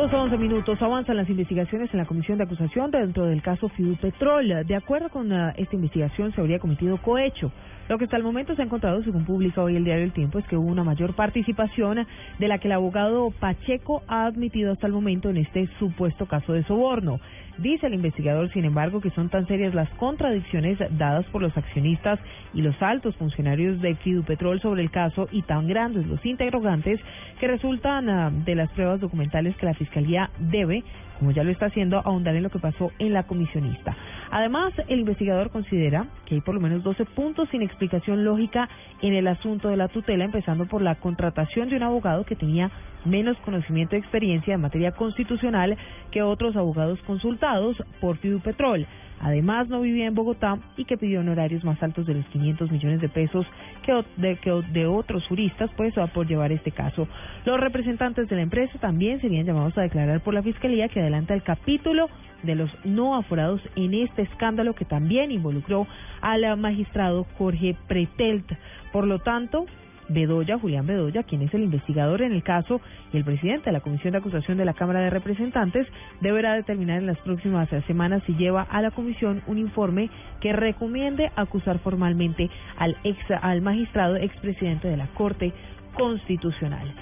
Dos a once minutos avanzan las investigaciones en la comisión de acusación dentro del caso Fidupetrol. De acuerdo con uh, esta investigación, se habría cometido cohecho. Lo que hasta el momento se ha encontrado, según publica hoy el diario El Tiempo, es que hubo una mayor participación de la que el abogado Pacheco ha admitido hasta el momento en este supuesto caso de soborno. Dice el investigador, sin embargo, que son tan serias las contradicciones dadas por los accionistas y los altos funcionarios de Fidupetrol sobre el caso y tan grandes los interrogantes que resultan uh, de las pruebas documentales que la Fiscalía debe, como ya lo está haciendo, ahondar en lo que pasó en la comisionista. Además, el investigador considera que hay por lo menos 12 puntos sin explicación lógica en el asunto de la tutela, empezando por la contratación de un abogado que tenía menos conocimiento y experiencia en materia constitucional que otros abogados consultados por Fidupetrol. Además, no vivía en Bogotá y que pidió honorarios más altos de los 500 millones de pesos que de, otros juristas, pues, por llevar este caso. Los representantes de la empresa también serían llamados a declarar por la Fiscalía que adelanta el capítulo de los no aforados en este escándalo que también involucró al magistrado Jorge Pretelt. Por lo tanto, Bedoya, Julián Bedoya, quien es el investigador en el caso y el presidente de la Comisión de Acusación de la Cámara de Representantes, deberá determinar en las próximas semanas si lleva a la comisión un informe que recomiende acusar formalmente al ex al magistrado expresidente de la Corte Constitucional.